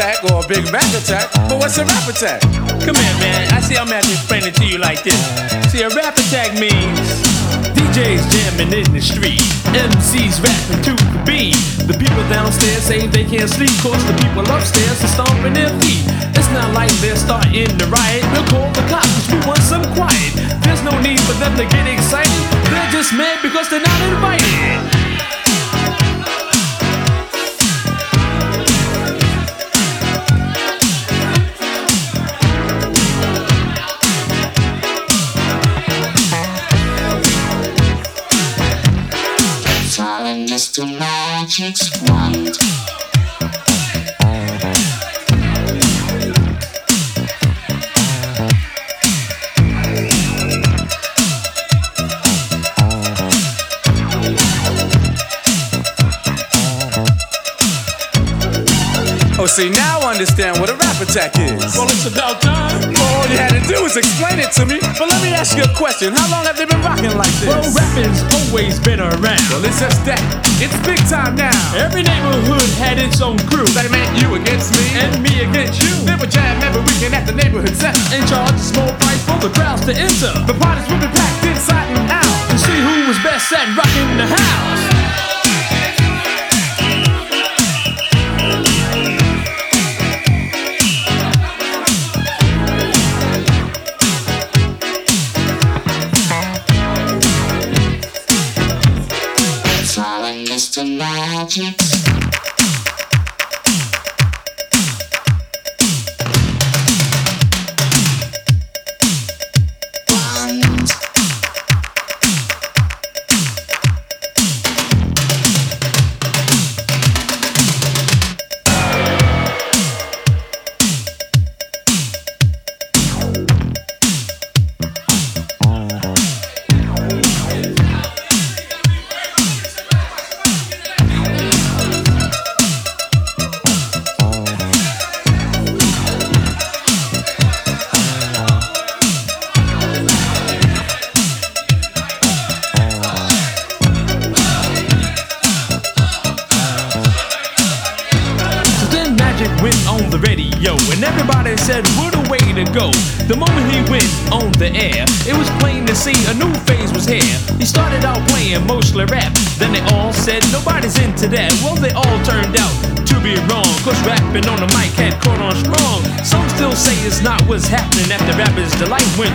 attack or a Big Mac attack, but what's a rap attack? Come here, man. I see I'm gonna to to you like this. See, a rap attack means DJs jamming in the street, MCs rapping to the beat. The people downstairs say they can't sleep, cause the people upstairs are stomping their feet. It's not like they're starting to riot. We'll call the cops, we want some quiet. There's no need for them to get excited. They're just mad because they're not invited. Magic's wand. Oh, see, now I understand what a rap attack is. Well, it's about time. All you had to do was explain it to me. But let me ask you a question. How long have they been rocking like this? Well, rapping's always been around. Well, it's just that. It's big time now. Every neighborhood had its own crew. They meant you against me. And me against you. They would jam every weekend at the neighborhood center. And charge a small price for the crowds to enter. The parties would be packed inside and out. To see who was best at rocking the house.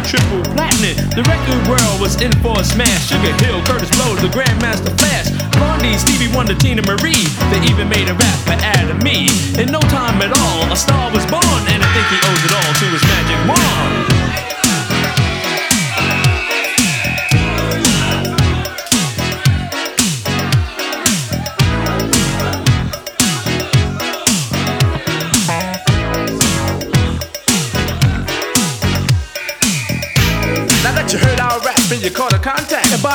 Triple platinum. The record world was in for a smash. Sugar Hill, Kurtis Blow, the Grandmaster Flash. Blondie, Stevie Wonder, Teena Marie. They even made a rap for Adam Me. In no time at all, a star was born, and I think he owes it all to his magic wand.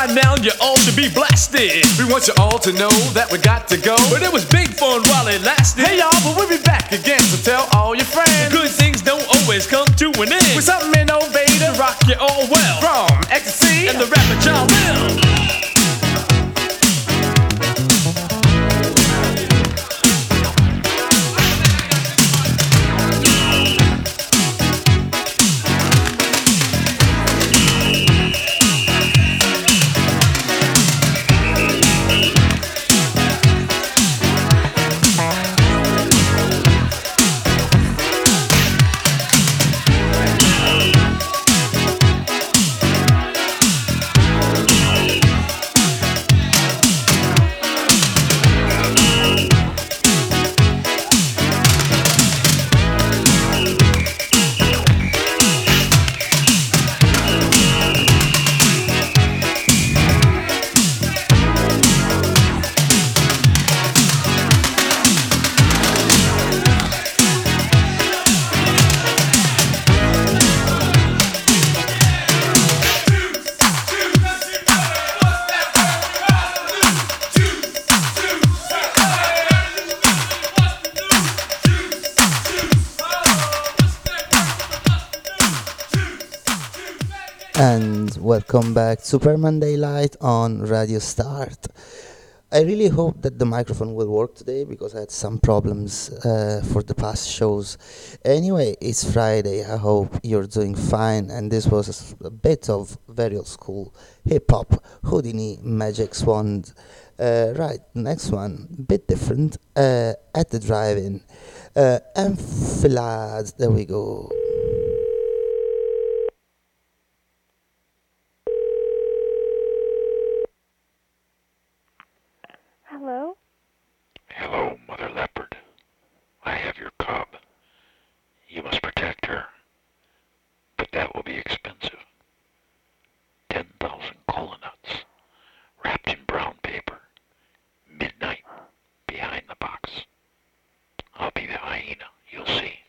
By now, you all should be blasted. We want you all to know that we got to go. But it was big fun while it lasted. Hey y'all, but we'll be back again, so tell all your friends. Good things don't always come to an end. With something innovative, rock you all well. from ecstasy And the rapper John welcome back Superman Daylight on Radio Start. I really hope that the microphone will work today because I had some problems uh, for the past shows. Anyway, it's Friday. I hope you're doing fine. And this was a bit of very old school hip hop, Whodini, Magic Wand. Uh, right, next one, bit different. Uh, at the drive-in, uh, Enfilade. There we go. Hello? Hello, Mother Leopard. I have your cub. You must protect her. But that will be expensive. 10,000 cola nuts, wrapped in brown paper. Midnight, behind the box. I'll be the hyena, you'll see.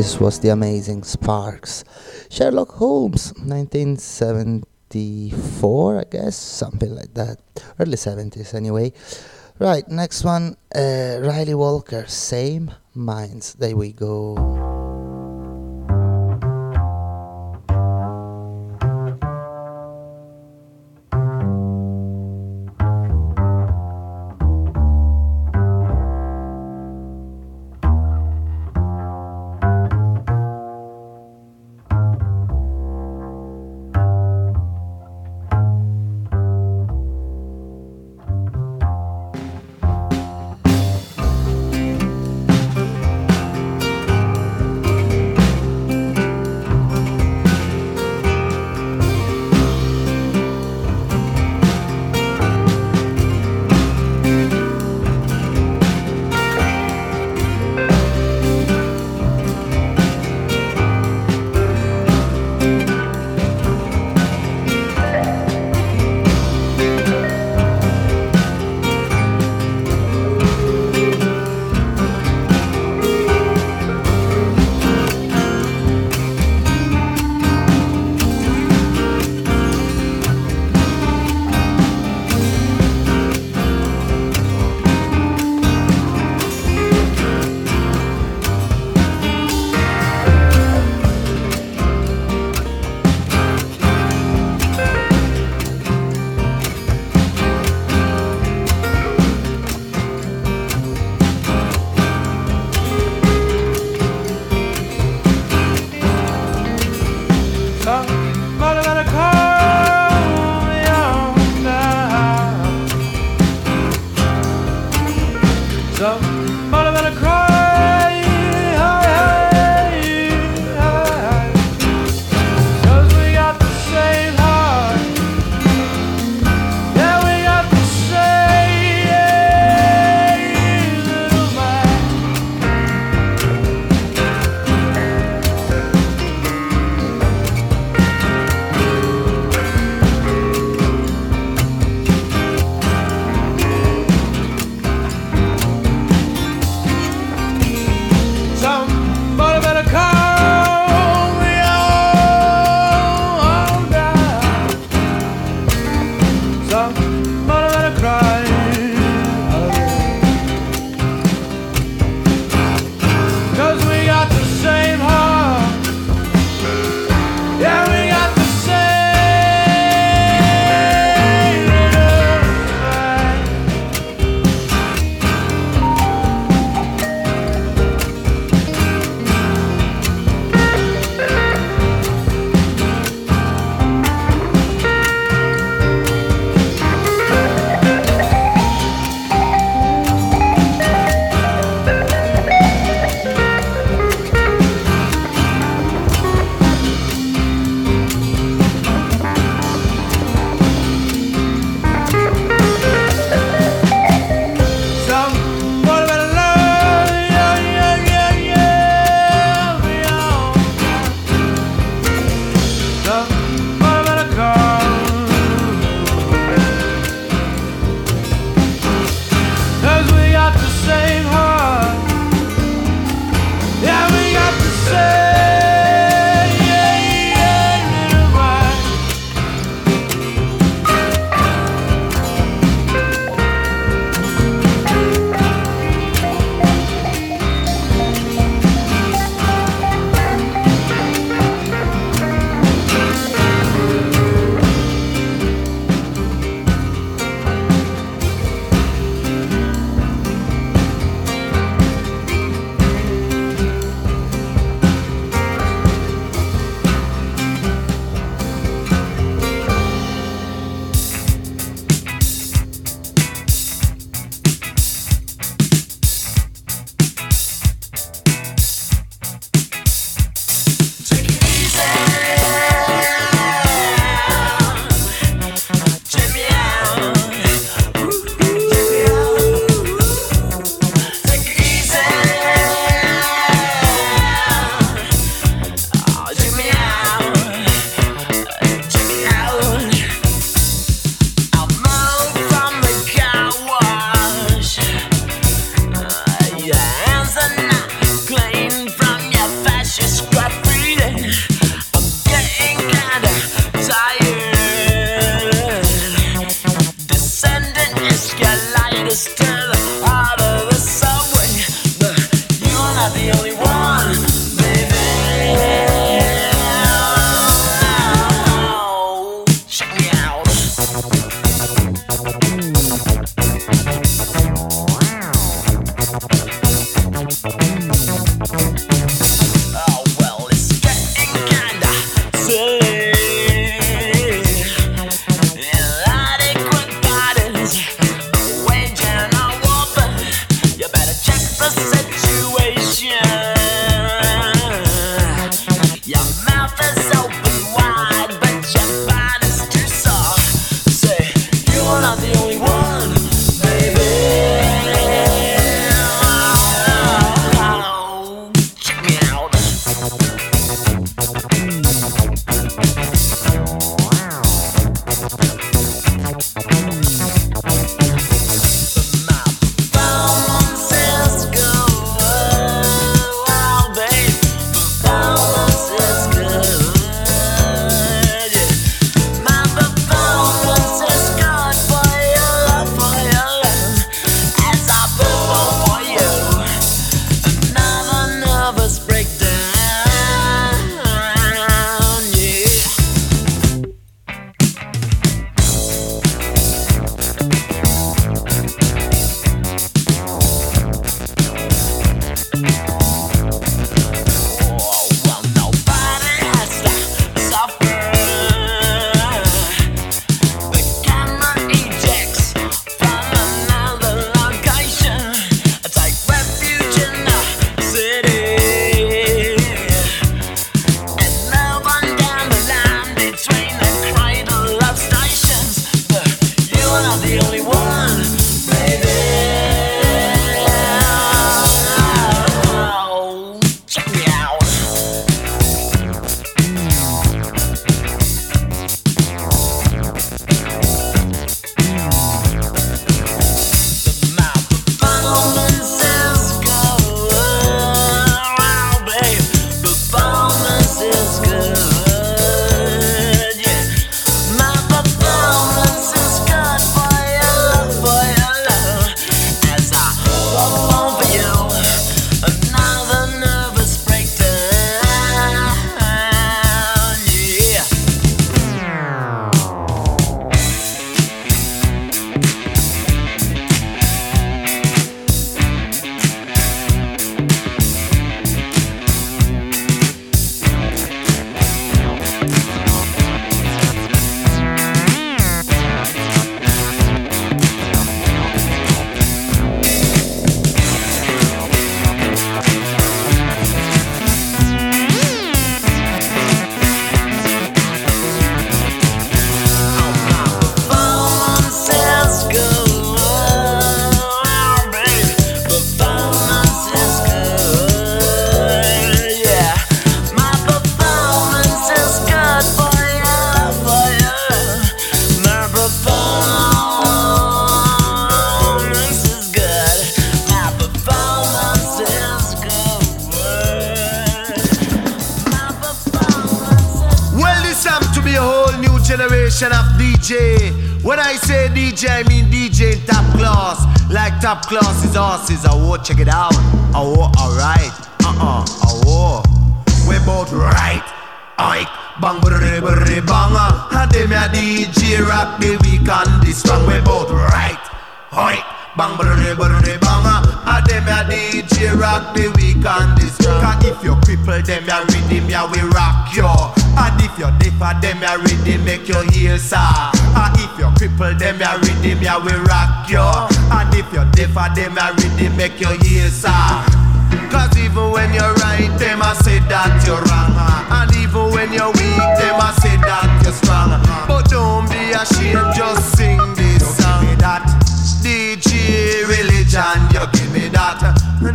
This was the amazing Sparks. Sherlock Holmes, 1974, I guess, something like that. Early 70s, anyway. Right, next one, uh, Ryley Walker, Same Minds. There we go.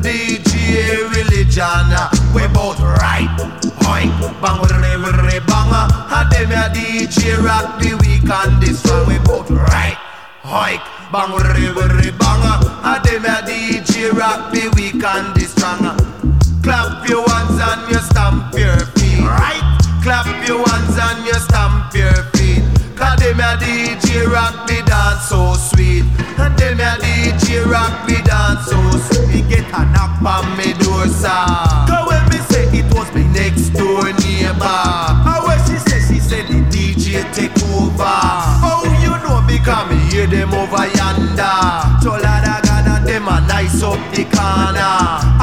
DJ religion, we both right. Hoink, bang, re, re, bang. And them a DJ rock the week and this song, we both right. Hoik, bang, re, re, bang. And them a DJ rock the week and this song. Clap your hands and you stamp your feet. Right. Clap your hands and you stamp your feet. Cause them a DJ rock the dance so sweet. And them a DJ rock the dance so sweet. Cause when me say it was next door neighbor. When she she said the DJ take over. Oh, you know because me hear them over yonder. Of them a nice up the corner.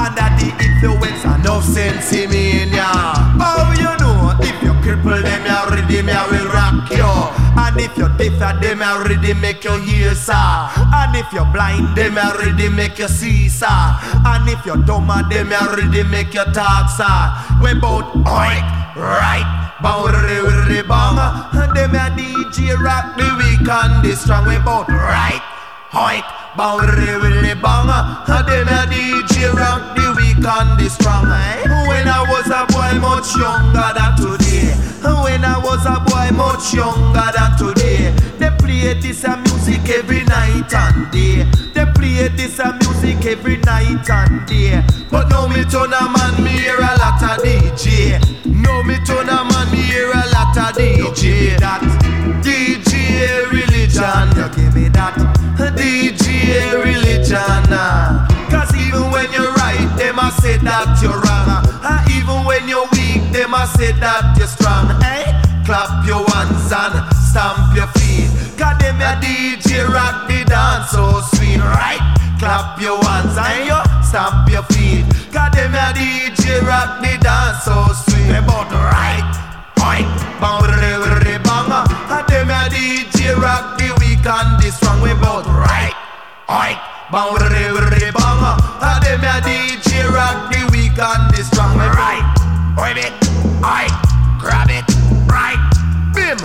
The in. Oh, you know if you cripple them, ya rhythm, ya will rock you. And if you differ uh, them, ya rhythm make you hear, sir. And if you're blind them, rhythm make you see, sir. And if you're dumb at them, rhythm make you talk, sir. We both oink, right. Re, bang. And them a DJ rock the week and the strong. We both right. Hoik, bang. And them a DJ rock the week and the strong. When I was a boy much younger than today. When I was a boy much younger than today. They play this a music every night and day. They play this a music every night and day. But now me turn a man, me hear a lot of DJ. Now me turn a man, me hear a lot of DJ. That DJ religion, you give me that DJ religion. ah. Cause even when you're right, them a say that you're wrong. Them a say that you're strong. Eh? Clap your hands and stamp your feet. Cause them a DJ rock the dance so sweet, right? Clap your hands and you stamp your feet. Cause them a DJ rock the dance so sweet. They both right. Oink, bang, re, bang. And them a DJ rock the week and the strong. We both right. Oink, bang, re, bang. And them a DJ rock the week and the strong. We right. Oink it, oink, grab it, right. Bim.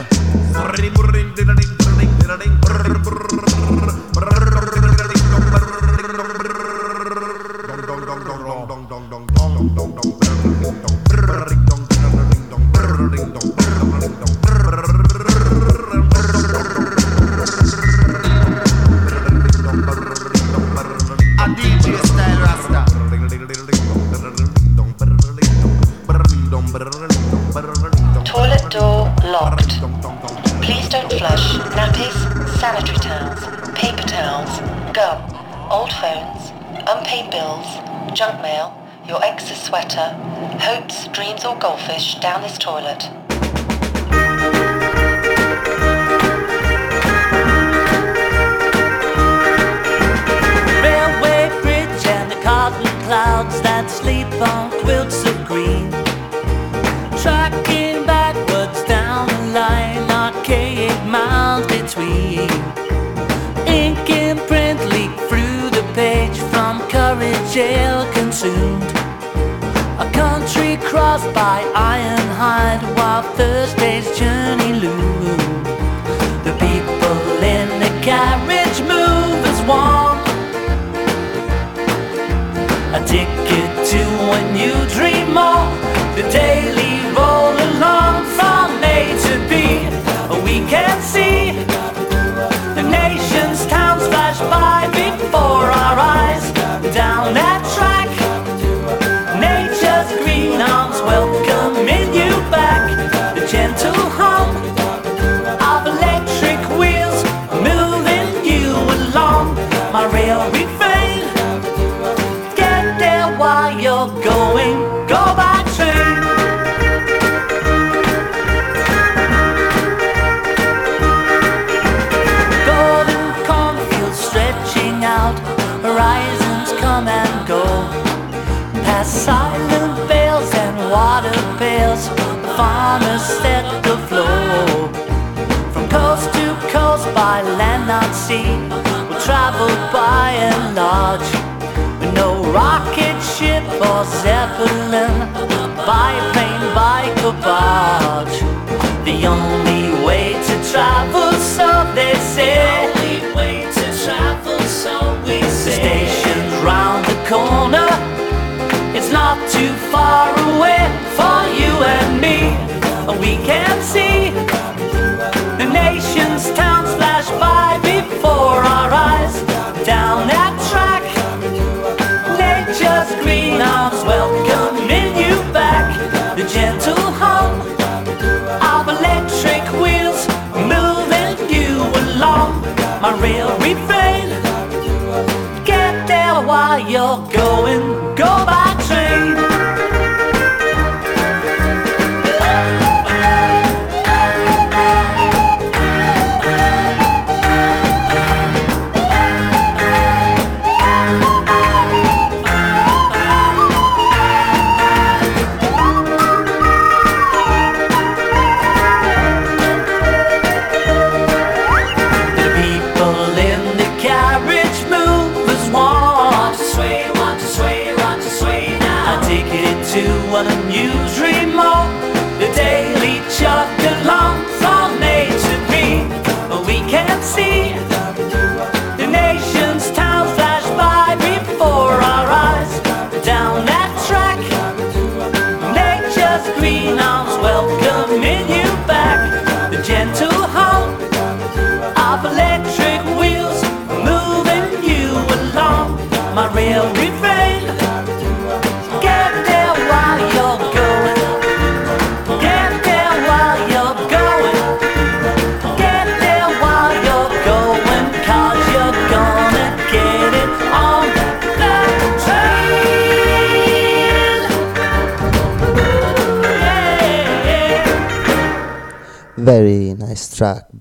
going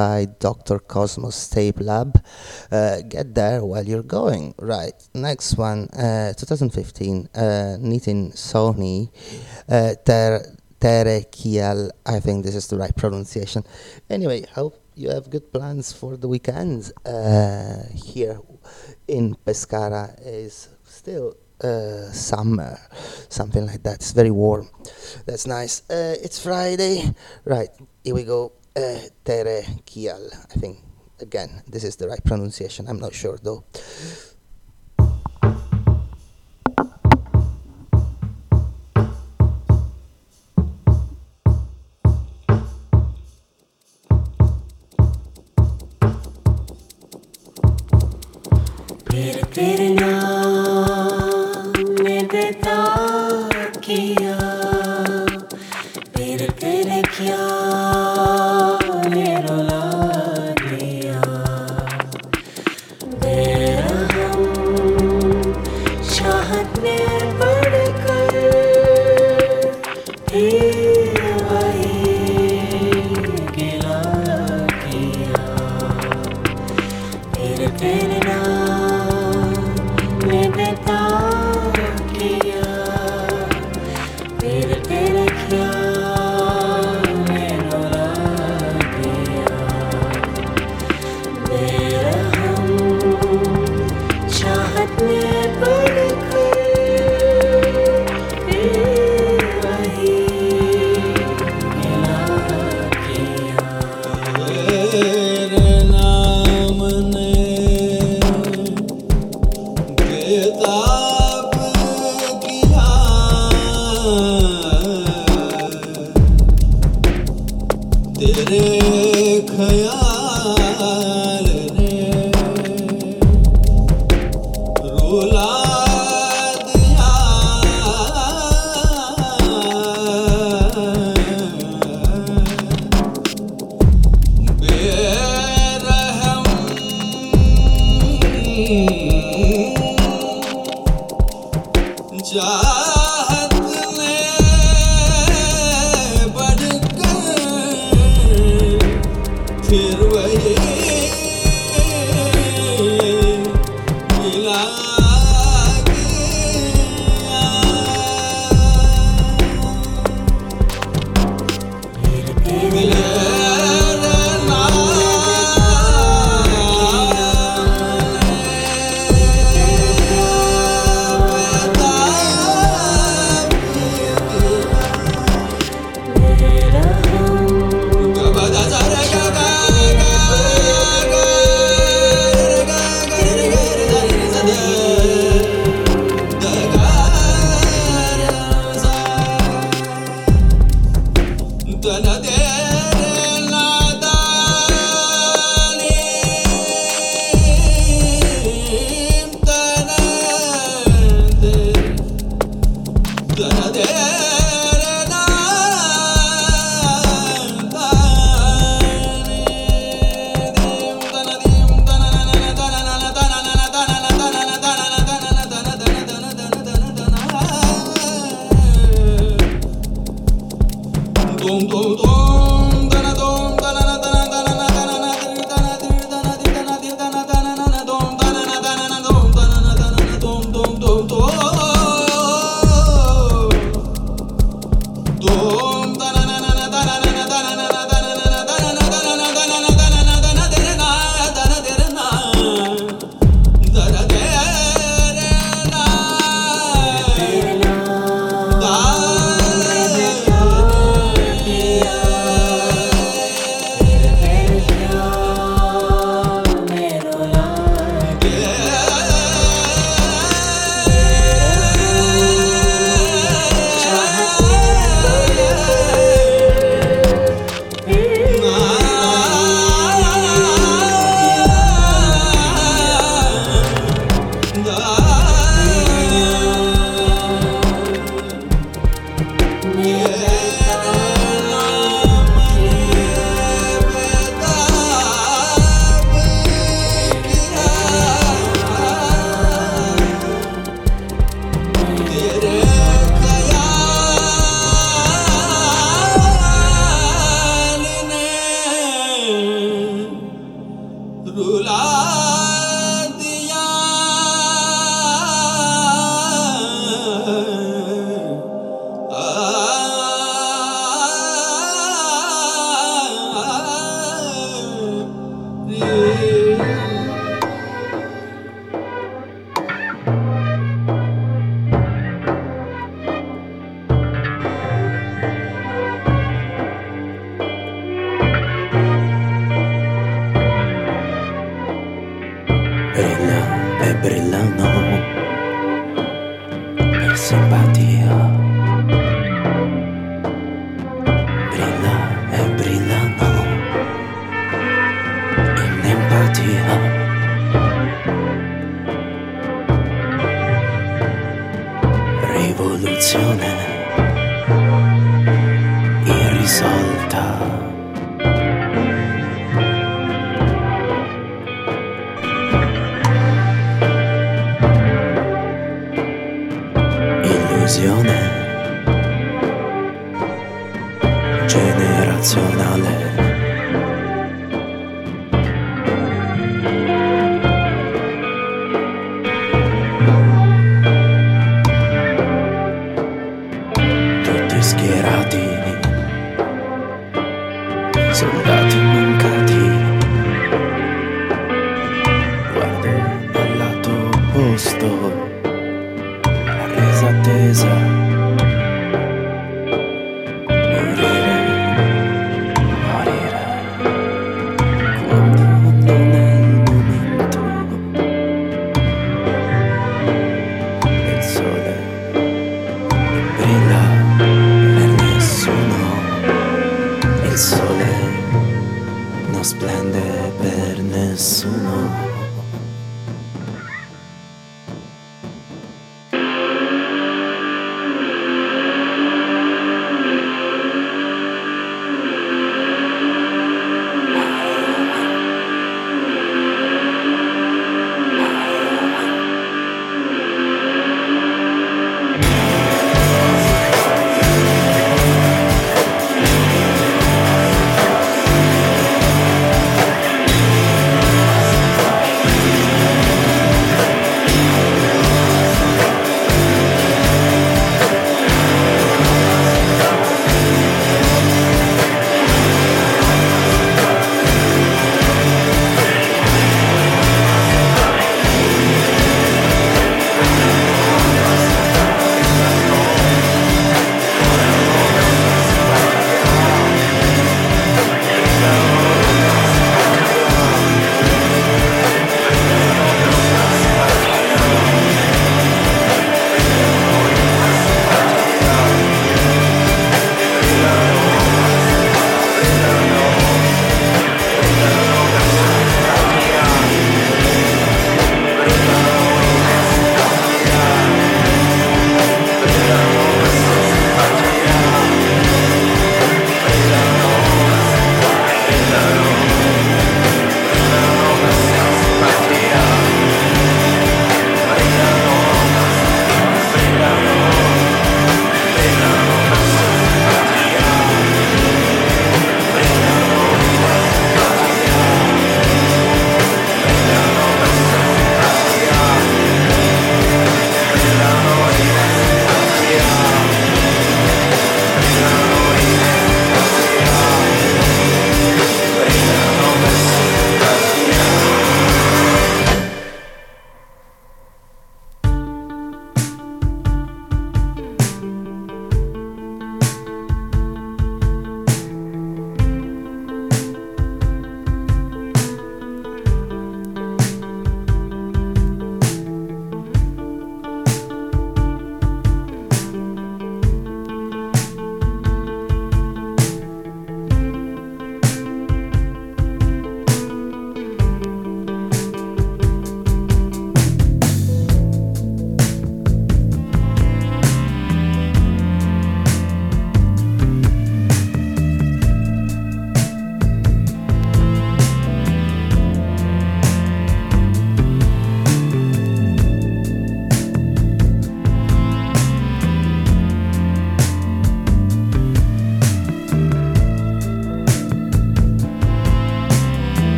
by Dr. Cosmos Tape Lab. Uh, get there while you're going. Right, next one, uh, 2015, uh, Nitin Sawhney, uh, Ter Terekial. I think this is the right pronunciation. Anyway, hope you have good plans for the weekend. Uh, here in Pescara is still uh, summer, something like that. It's very warm. That's nice. Uh, it's Friday. Right, here we go. Terekial, I think. Again, this is the right pronunciation. I'm not sure though.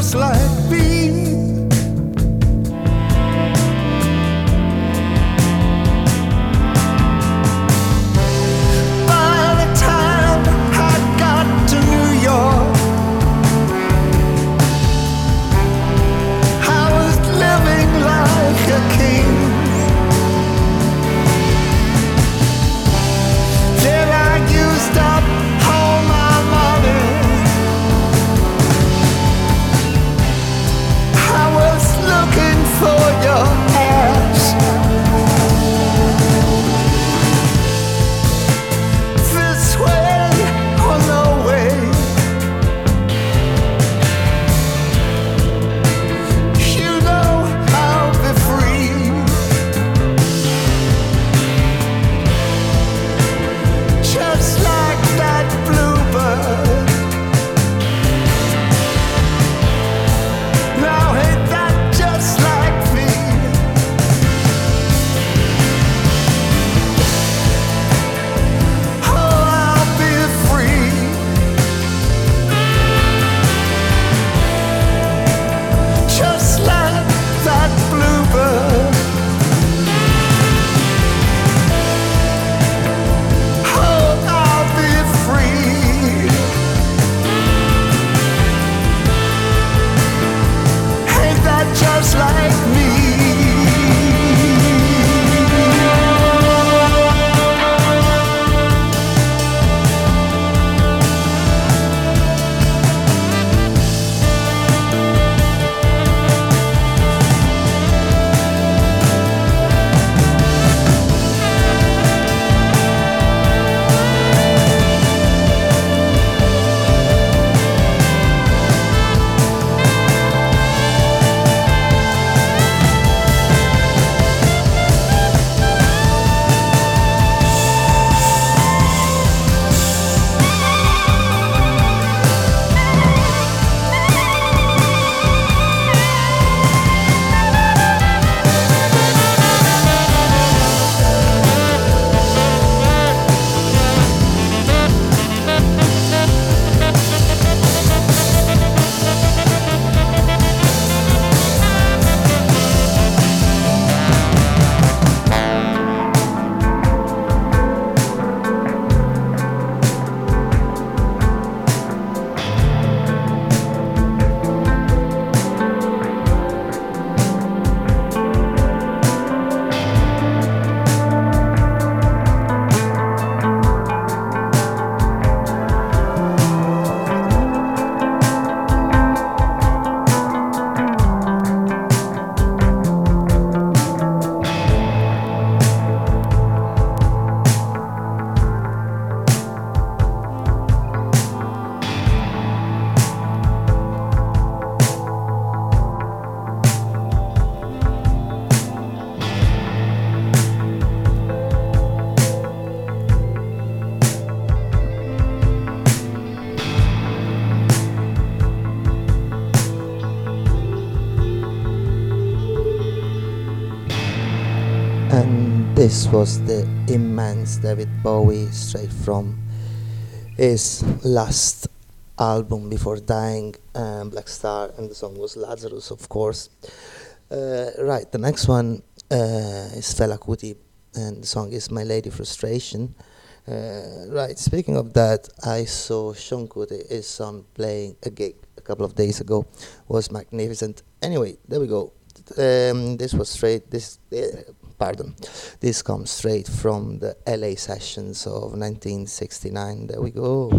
Just like me? This was the immense David Bowie straight from his last album before dying, um, Black Star, and the song was Lazarus, of course. Uh, right, the next one uh, is Fela Kuti, and the song is My Lady Frustration. Uh, right, speaking of that, I saw Seun Kuti, his son, playing a gig a couple of days ago. was magnificent. Anyway, there we go. Um, this was straight. This, uh, pardon, this comes straight from the LA sessions of 1969. There we go.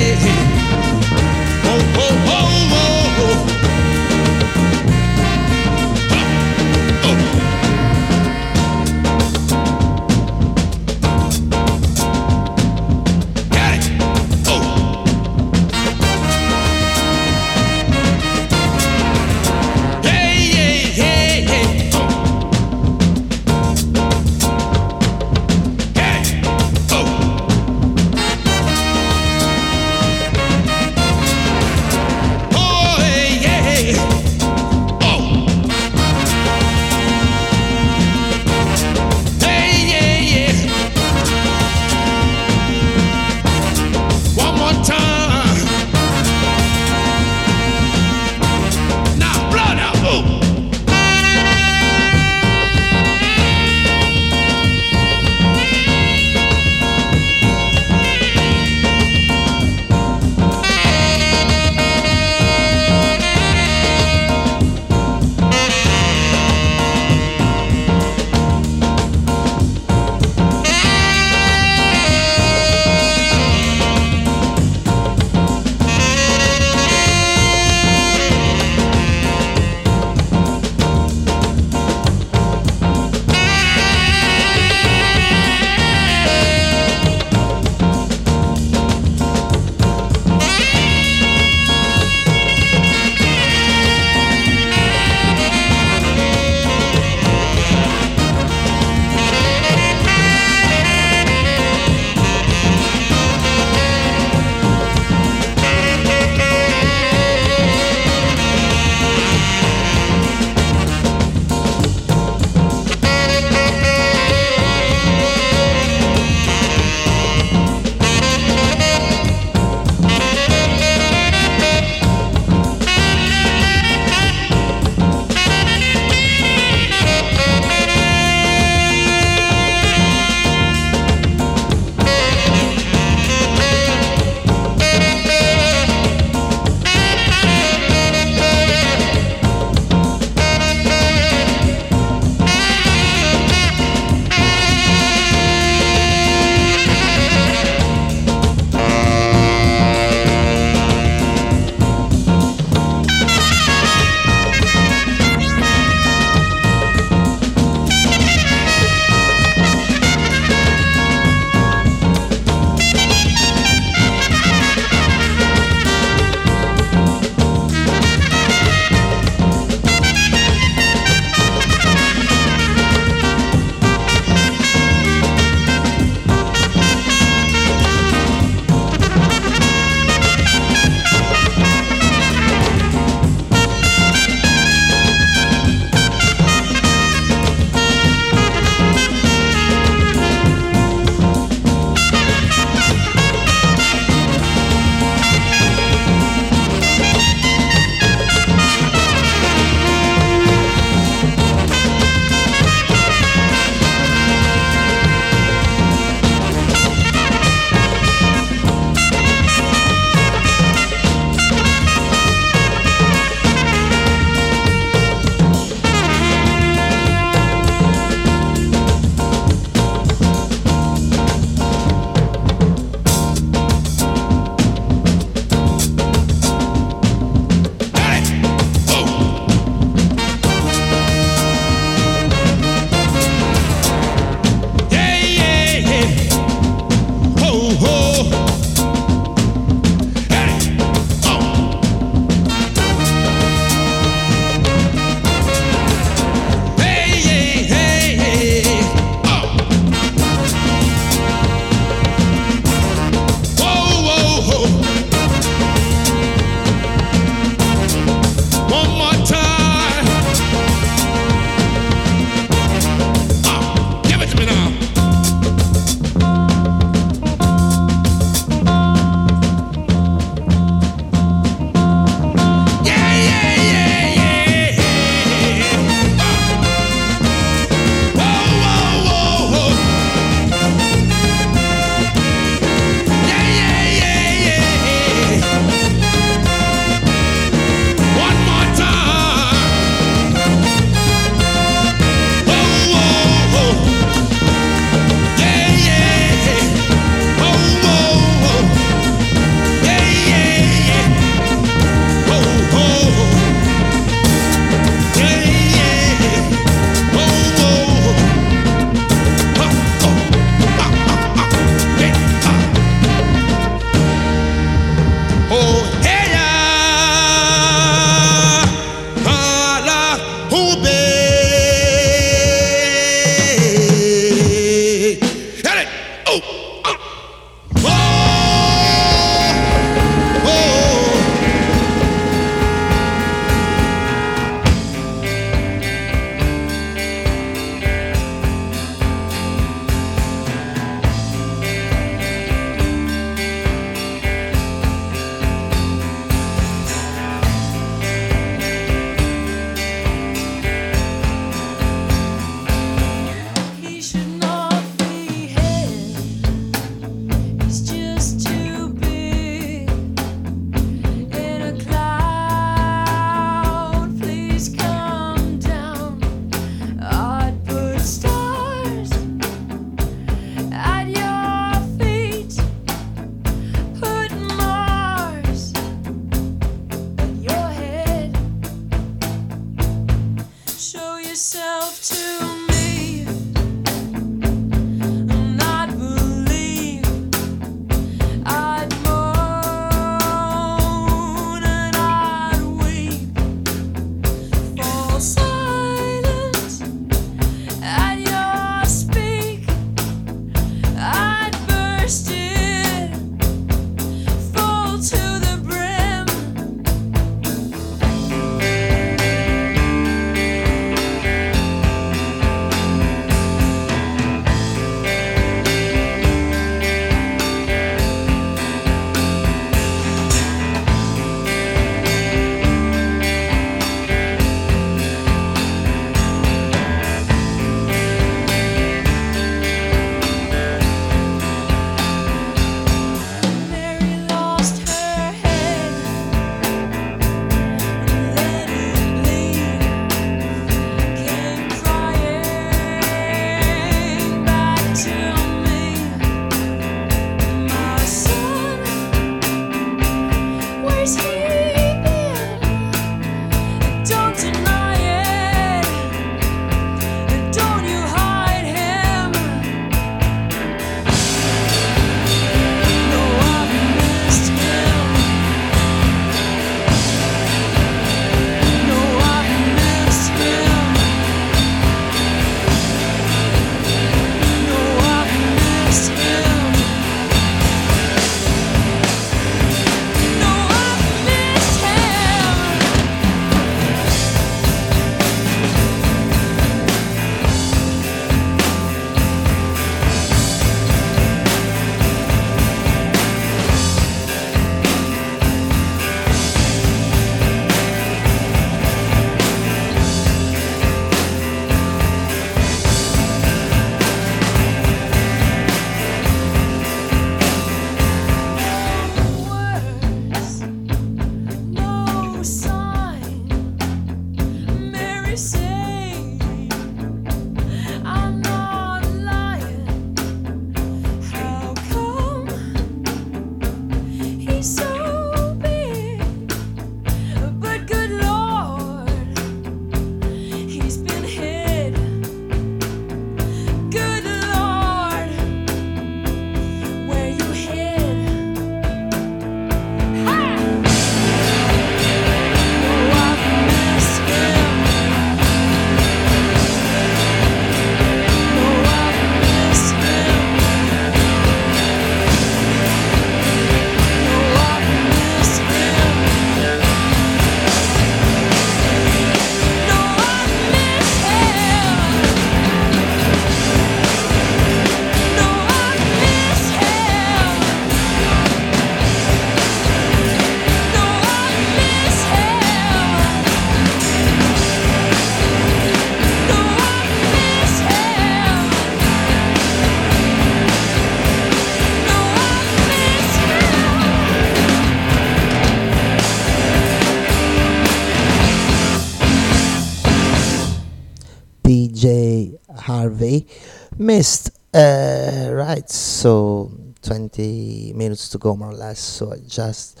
missed. Uh, right, so 20 minutes to go, more or less. So I just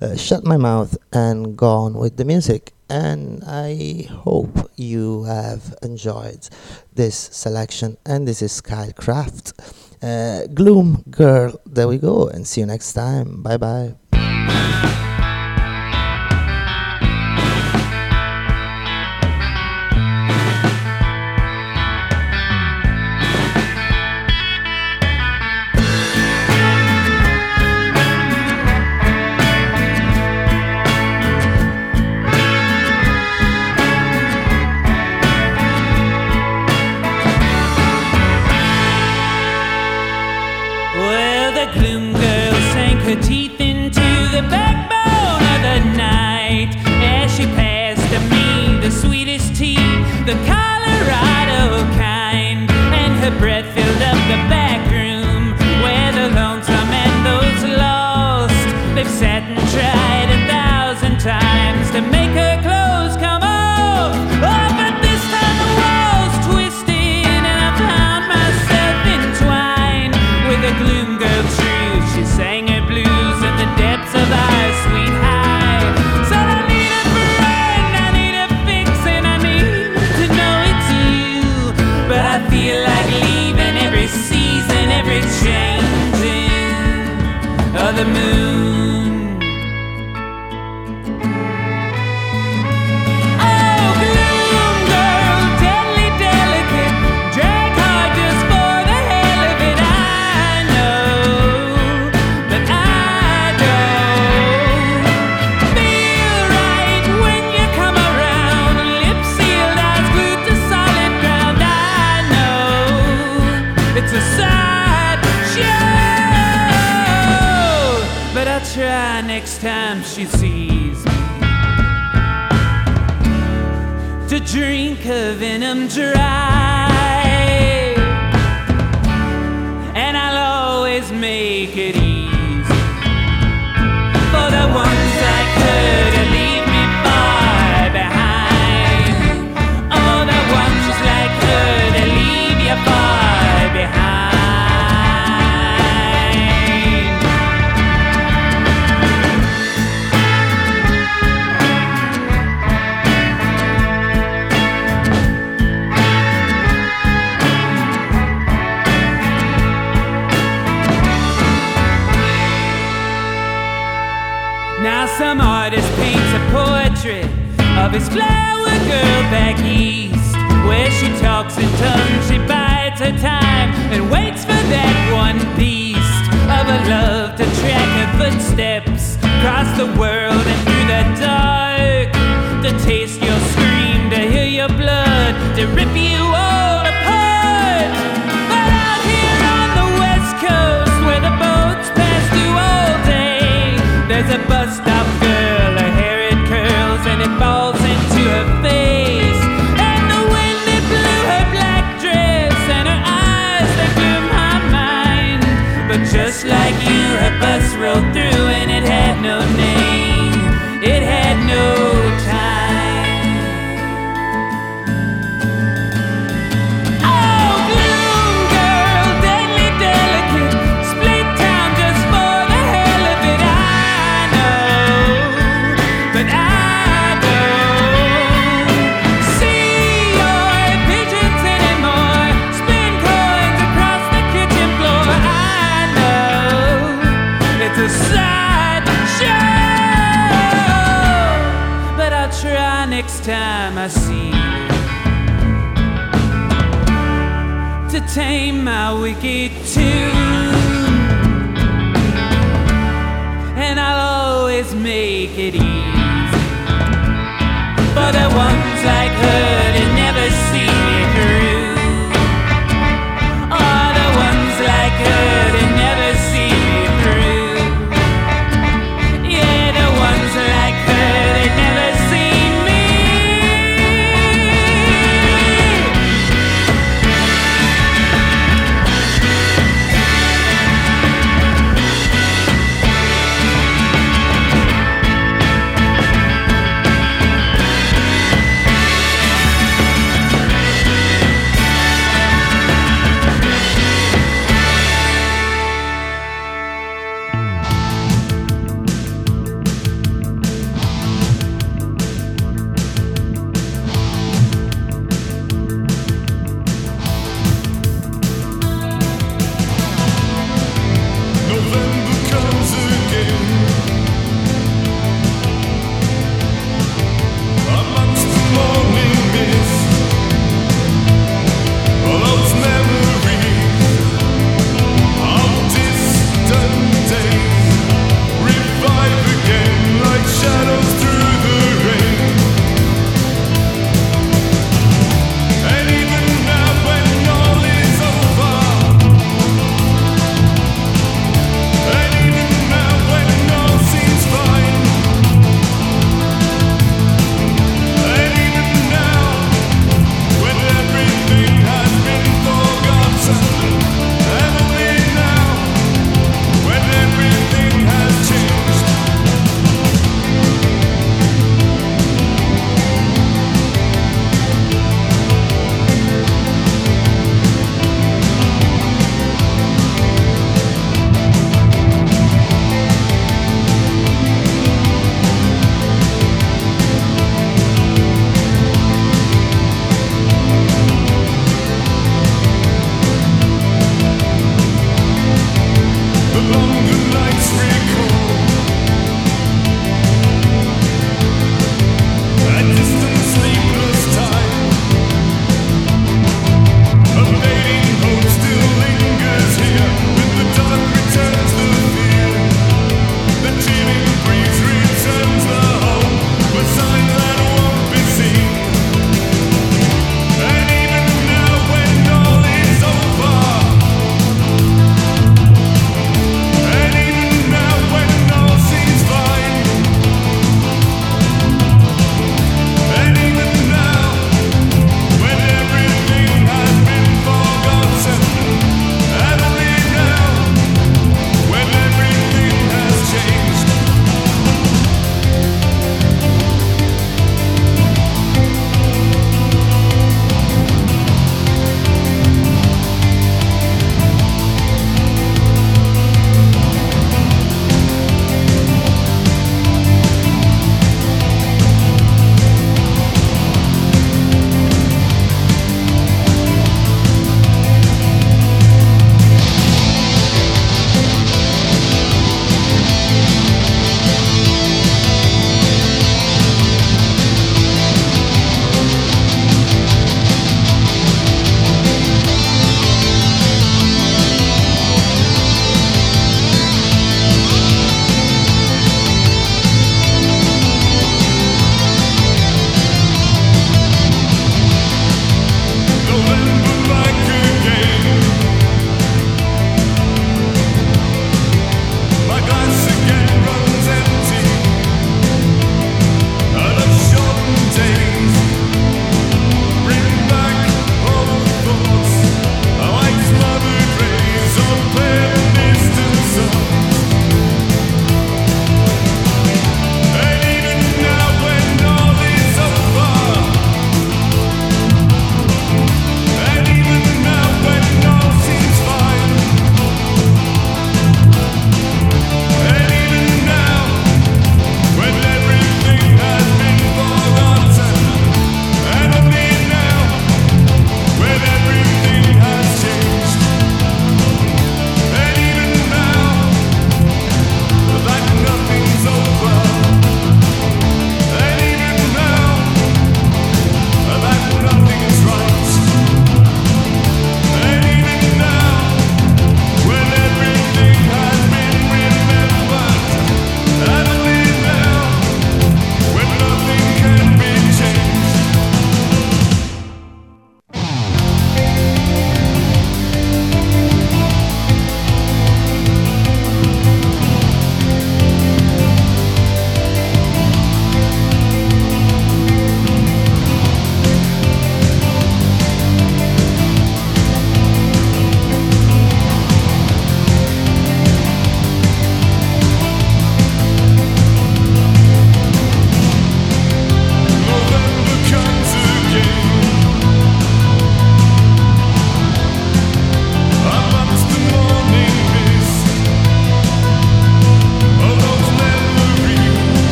uh, shut my mouth and gone with the music. And I hope you have enjoyed this selection. And this is Kyle Craft, uh, Gloom Girl. There we go. And see you next time. Bye bye.